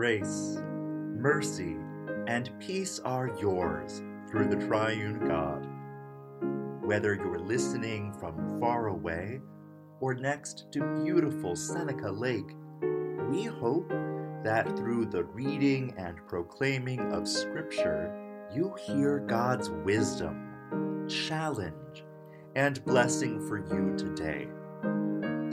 grace, mercy, and peace are yours through the triune God. Whether you're listening from far away or next to beautiful Seneca Lake, we hope that through the reading and proclaiming of Scripture, you hear God's wisdom, challenge, and blessing for you today.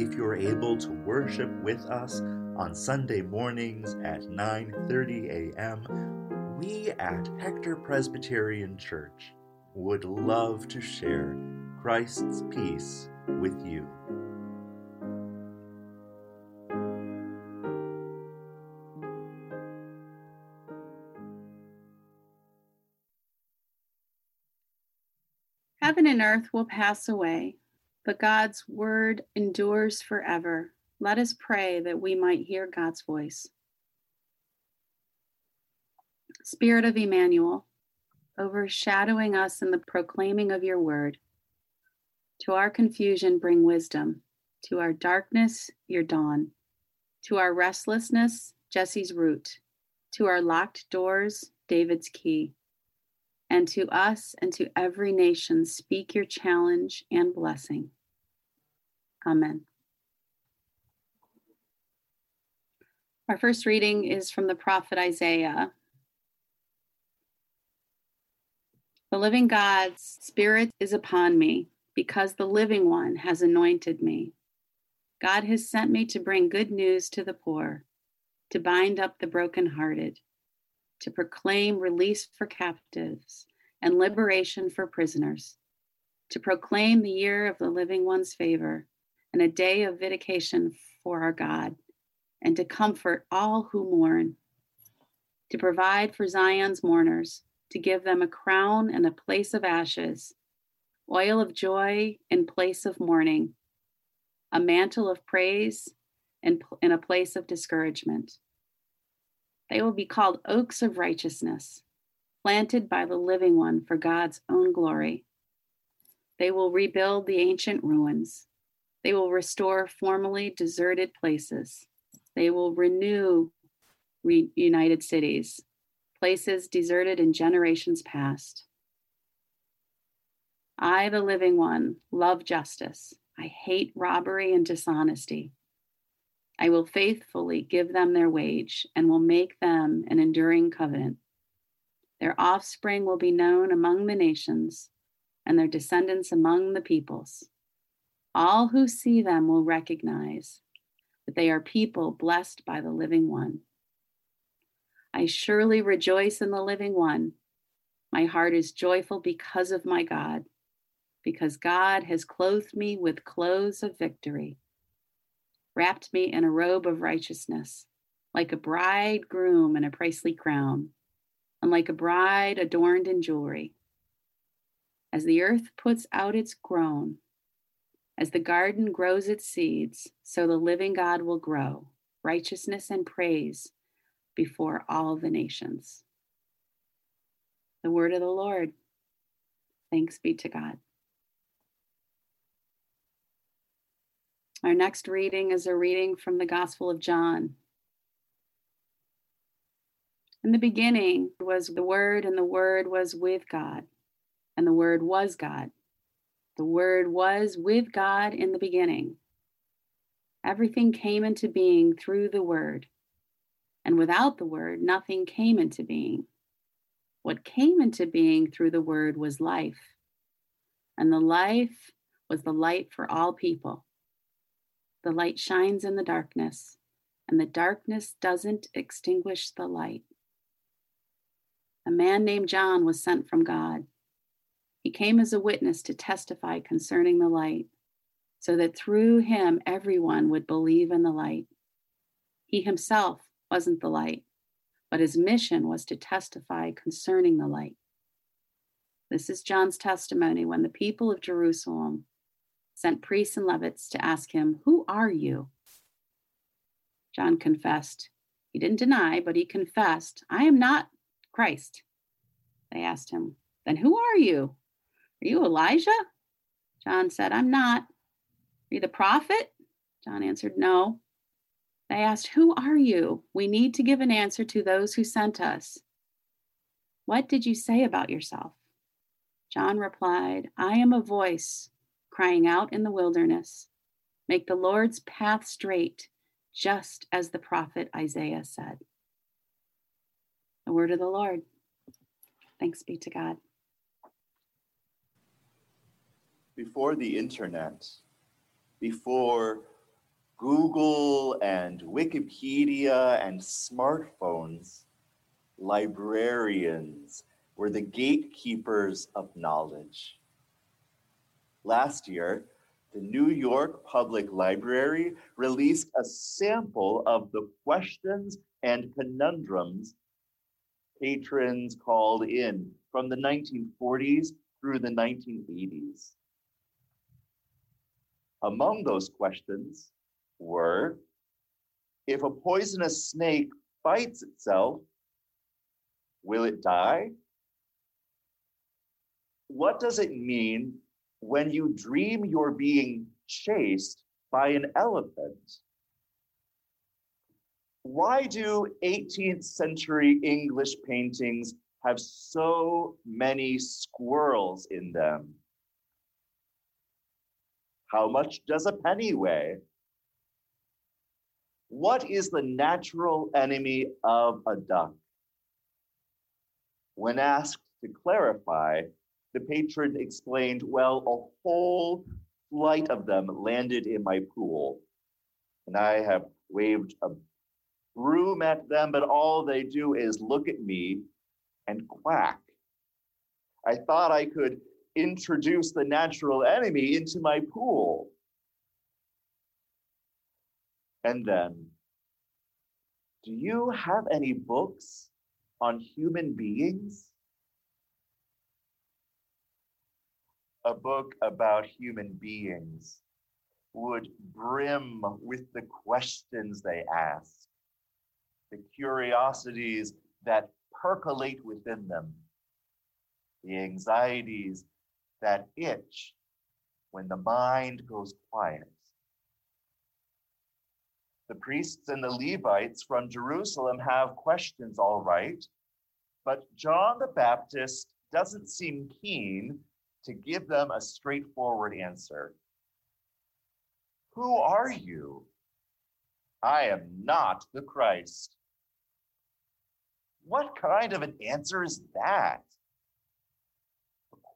If you're able to worship with us on Sunday mornings at 9:30 a.m., we at Hector Presbyterian Church would love to share Christ's peace with you. Heaven and earth will pass away, but God's word endures forever. Let us pray that we might hear God's voice. Spirit of Emmanuel, overshadowing us in the proclaiming of your word, to our confusion, bring wisdom. To our darkness, your dawn. To our restlessness, Jesse's root. To our locked doors, David's key and to us and to every nation speak your challenge and blessing. Amen. Our first reading is from the prophet Isaiah. The living God's Spirit is upon me because the living one has anointed me. God has sent me to bring good news to the poor, to bind up the brokenhearted to proclaim release for captives and liberation for prisoners, to proclaim the year of the living one's favor and a day of vindication for our God, and to comfort all who mourn, to provide for Zion's mourners, to give them a crown and a place of ashes, oil of joy in place of mourning, a mantle of praise in, a place of discouragement they will be called oaks of righteousness, planted by the living one for God's own glory. They will rebuild the ancient ruins. They will restore formerly deserted places. They will renew reunited cities, places deserted in generations past. I, the living one, love justice. I hate robbery and dishonesty. I will faithfully give them their wage and will make them an enduring covenant. Their offspring will be known among the nations and their descendants among the peoples. All who see them will recognize that they are people blessed by the living one. I surely rejoice in the living one. My heart is joyful because of my God, because God has clothed me with clothes of victory wrapped me in a robe of righteousness, like a bridegroom in a princely crown, and like a bride adorned in jewelry. As the earth puts out its groan, as the garden grows its seeds, so the living God will grow righteousness and praise before all the nations. The word of the Lord. Thanks be to God. Our next reading is a reading from the Gospel of John. In the beginning was the Word, and the Word was with God, and the Word was God. The Word was with God in the beginning. Everything came into being through the Word, and without the Word, nothing came into being. What came into being through the Word was life, and the life was the light for all people. The light shines in the darkness, and the darkness doesn't extinguish the light. A man named John was sent from God. He came as a witness to testify concerning the light, so that through him everyone would believe in the light. He himself wasn't the light, but his mission was to testify concerning the light. This is John's testimony when the people of Jerusalem sent priests and Levites to ask him, Who are you? John confessed. He didn't deny, but he confessed, I am not Christ. They asked him, Then who are you? Are you Elijah? John said, I'm not. Are you the prophet? John answered, No. They asked, Who are you? We need to give an answer to those who sent us. What did you say about yourself? John replied, I am a voice crying out in the wilderness, Make the Lord's path straight, just as the prophet Isaiah said. The word of the Lord. Thanks be to God. Before the internet, before Google and Wikipedia and smartphones, librarians were the gatekeepers of knowledge. Last year, the New York Public Library released a sample of the questions and conundrums patrons called in from the 1940s through the 1980s. Among those questions were if a poisonous snake bites itself, will it die? What does it mean when you dream you're being chased by an elephant? Why do 18th century English paintings have so many squirrels in them? How much does a penny weigh? What is the natural enemy of a duck? When asked to clarify, the patron explained, well, a whole flight of them landed in my pool. And I have waved a broom at them, but all they do is look at me and quack. I thought I could introduce the natural enemy into my pool. And then, do you have any books on human beings? A book about human beings would brim with the questions they ask, the curiosities that percolate within them, the anxieties that itch when the mind goes quiet. The priests and the Levites from Jerusalem have questions, all right, but John the Baptist doesn't seem keen to give them a straightforward answer. Who are you? I am not the Christ. What kind of an answer is that?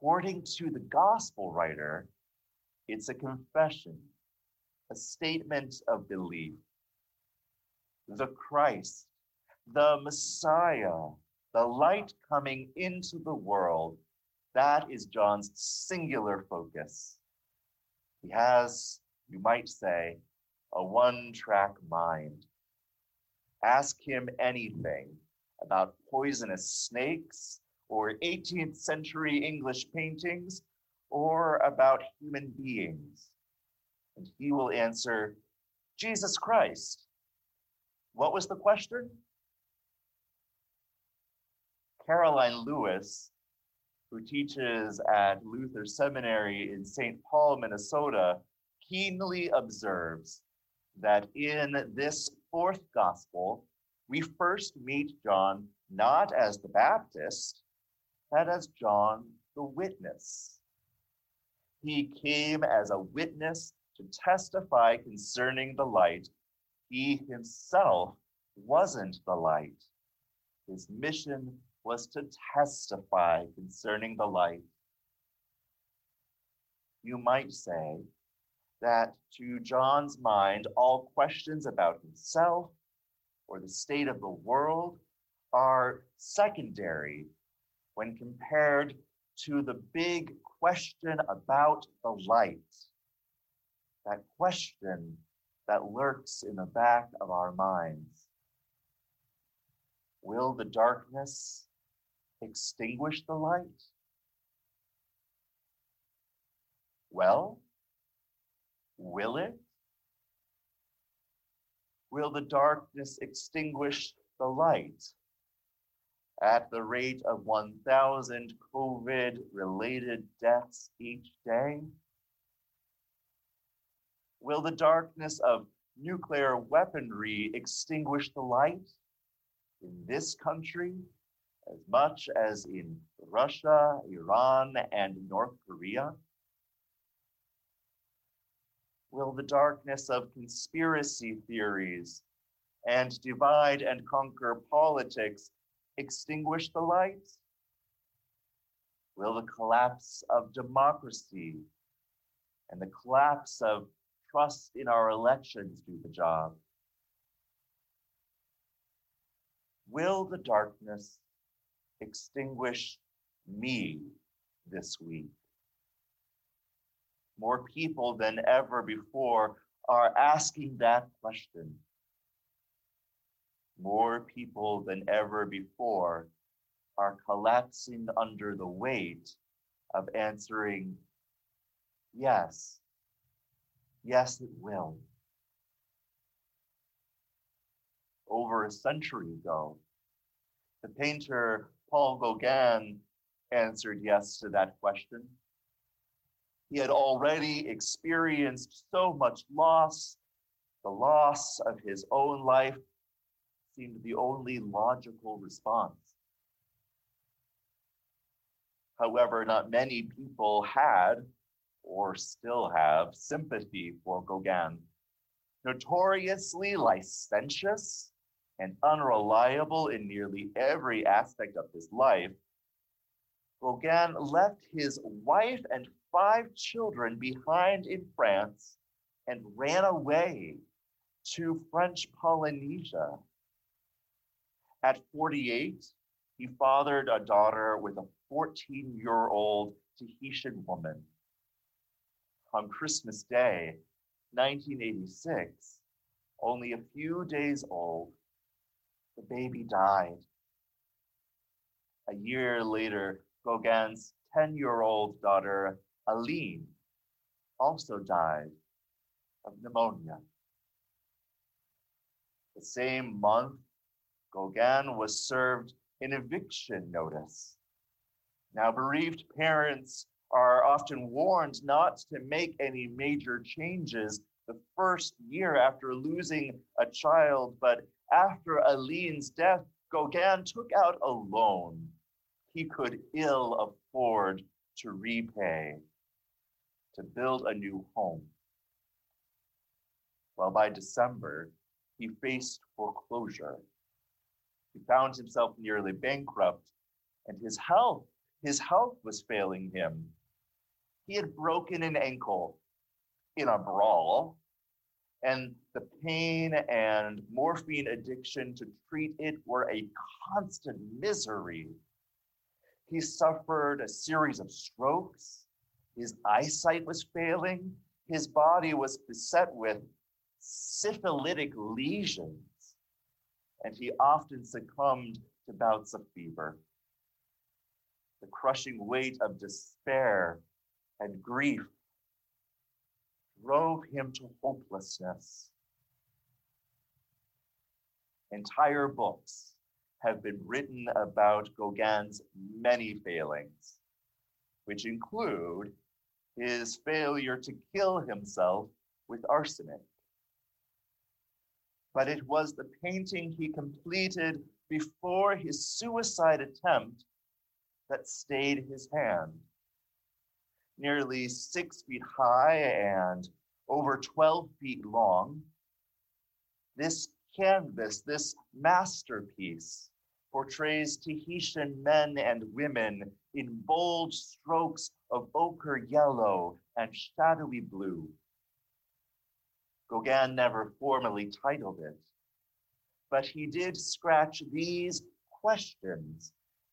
According to the gospel writer, it's a confession, a statement of belief. The Christ, the Messiah, the light coming into the world, that is John's singular focus. He has, you might say, a one track mind. Ask him anything about poisonous snakes or 18th century English paintings or about human beings? And he will answer, Jesus Christ. What was the question? Karoline Lewis, who teaches at Luther Seminary in St. Paul, Minnesota, keenly observes that in this fourth gospel, we first meet John not as the Baptist, had as John the witness. He came as a witness to testify concerning the light. He himself wasn't the light. His mission was to testify concerning the light. You might say that to John's mind, all questions about himself or the state of the world are secondary when compared to the big question about the light. That question that lurks in the back of our minds. Will the darkness extinguish the light? Well, will it? Will the darkness extinguish the light? At the rate of 1,000 COVID related deaths each day? Will the darkness of nuclear weaponry extinguish the light in this country as much as in Russia, Iran, and North Korea? Will the darkness of conspiracy theories and divide and conquer politics extinguish the light? Will the collapse of democracy and the collapse of trust in our elections do the job? Will the darkness extinguish me this week? More people than ever before are asking that question. More people than ever before are collapsing under the weight of answering, yes, yes, it will. Over a century ago, the painter Paul Gauguin answered yes to that question. He had already experienced so much loss. The loss of his own life seemed the only logical response. However, not many people had or still have sympathy for Gauguin. Notoriously licentious and unreliable in nearly every aspect of his life, Gauguin left his wife and five children behind in France and ran away to French Polynesia. At 48, he fathered a daughter with a 14 year old Tahitian woman. On Christmas Day, 1986, only a few days old, the baby died. A year later, Gauguin's 10 year old daughter, Aline, also died of pneumonia. The same month, Gauguin was served an eviction notice. Now, bereaved parents are often warned not to make any major changes the first year after losing a child, but after Aline's death, Gauguin took out a loan he could ill afford to repay to build a new home. Well, by December, he faced foreclosure. He found himself nearly bankrupt, and his health, his health was failing him. He had broken an ankle in a brawl, and the pain and morphine addiction to treat it were a constant misery. He suffered a series of strokes his eyesight was failing. His body was beset with syphilitic lesions, and he often succumbed to bouts of fever. The crushing weight of despair and grief drove him to hopelessness. Entire books have been written about Gauguin's many failings, which include his failure to kill himself with arsenic. But it was the painting he completed before his suicide attempt that stayed his hand. Nearly six feet high and over 12 feet long, this canvas, this masterpiece, portrays Tahitian men and women in bold strokes of ochre yellow and shadowy blue. Gauguin never formally titled it, but he did scratch these questions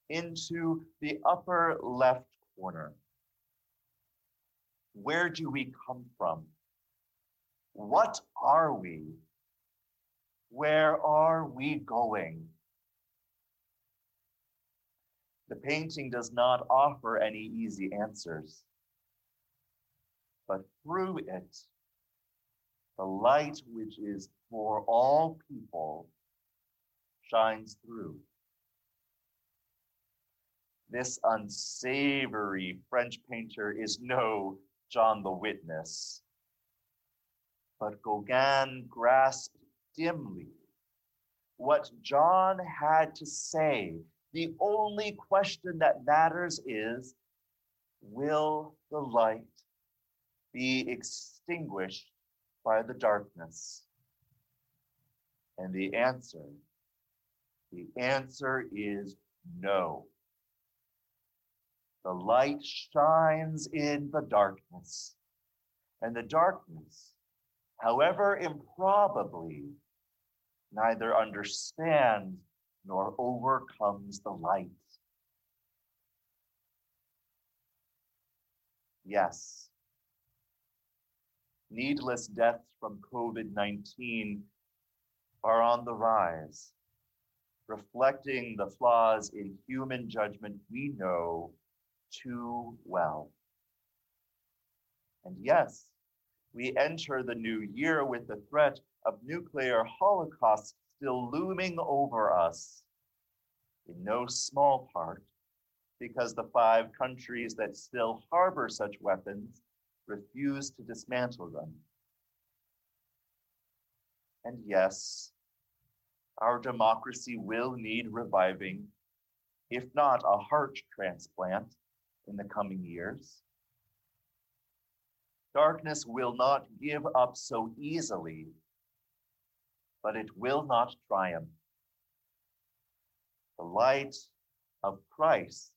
into the upper left corner. Where do we come from? What are we? Where are we going? The painting does not offer any easy answers, but through it, the light which is for all people shines through. This unsavory French painter is no John the Witness. But Gauguin grasped dimly what John had to say. The only question that matters is will the light be extinguished by the darkness? And the answer, the answer is no. The light shines in the darkness, and the darkness, however improbably, neither understands nor overcomes the light. Yes, needless deaths from COVID 19 are on the rise, reflecting the flaws in human judgment we know too well. And yes, we enter the new year with the threat of nuclear holocaust still looming over us, in no small part because the five countries that still harbor such weapons refuse to dismantle them. And yes, our democracy will need reviving, if not a heart transplant in the coming years. Darkness will not give up so easily, but it will not triumph. The light of Christ,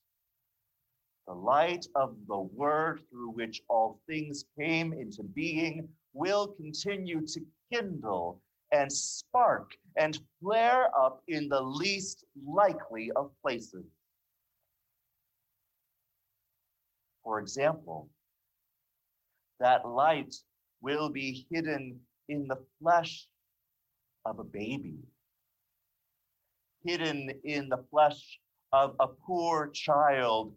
the light of the Word through which all things came into being, will continue to kindle and spark and flare up in the least likely of places. For example, that light will be hidden in the flesh of a baby, hidden in the flesh of a poor child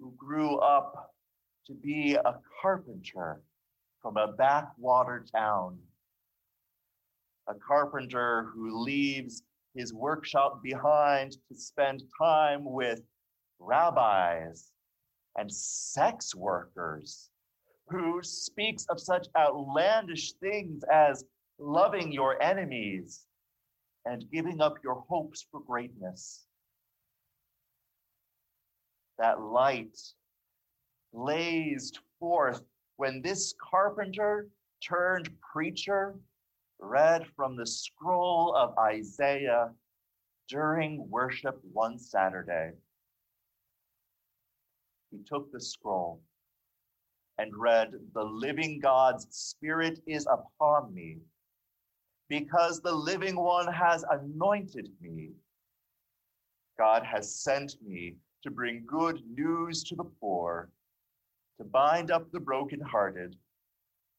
who grew up to be a carpenter from a backwater town a carpenter who leaves his workshop behind to spend time with rabbis and sex workers, who speaks of such outlandish things as loving your enemies and giving up your hopes for greatness. That light blazed forth when this carpenter turned preacher read from the scroll of Isaiah during worship one Saturday. He took the scroll and read, The living God's Spirit is upon me, because the living one has anointed me. God has sent me to bring good news to the poor, to bind up the brokenhearted,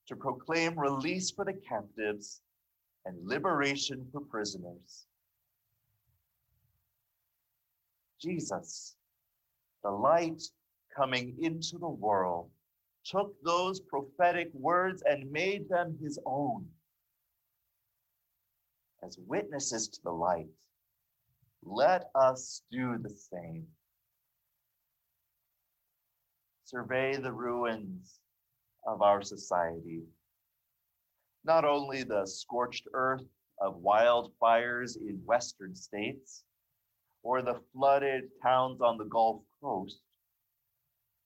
to proclaim release for the captives and liberation for prisoners. Jesus, the light coming into the world, took those prophetic words and made them his own. As witnesses to the light, let us do the same. Survey the ruins of our society not only the scorched earth of wildfires in western states or the flooded towns on the Gulf Coast.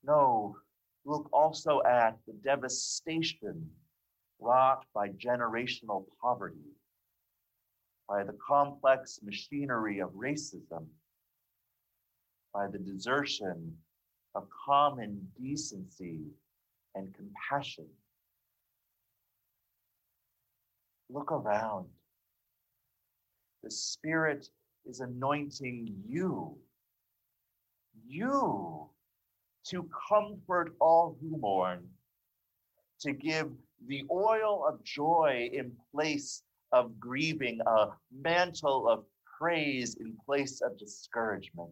No, look also at the devastation wrought by generational poverty, by the complex machinery of racism, by the desertion of common decency and compassion. Look around. The Spirit is anointing you, you, to comfort all who mourn, to give the oil of joy in place of grieving, a mantle of praise in place of discouragement.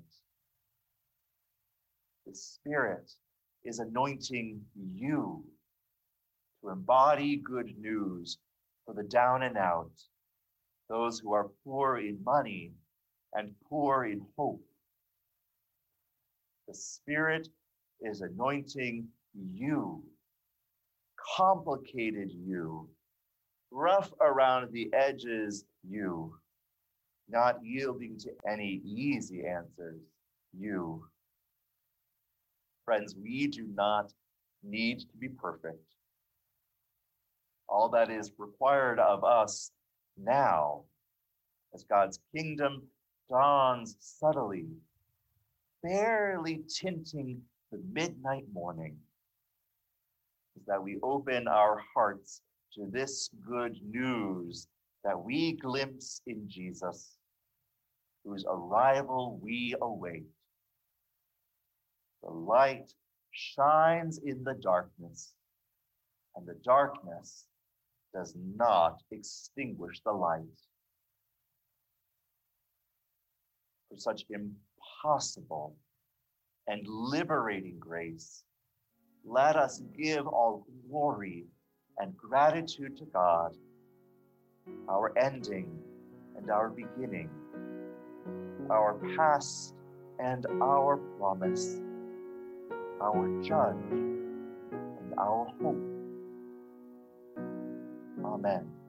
The Spirit is anointing you to embody good news for the down and out, those who are poor in money and poor in hope. The Spirit is anointing you, complicated you, rough around the edges, you, not yielding to any easy answers, you. Friends, we do not need to be perfect. All that is required of us now, as God's kingdom dawns subtly, barely tinting the midnight morning, is that we open our hearts to this good news that we glimpse in Jesus, whose arrival we await. The light shines in the darkness, and the darkness does not extinguish the light. For such impossible and liberating grace, let us give all glory and gratitude to God, our ending and our beginning, our past and our promise, our judge and our hope. Amen.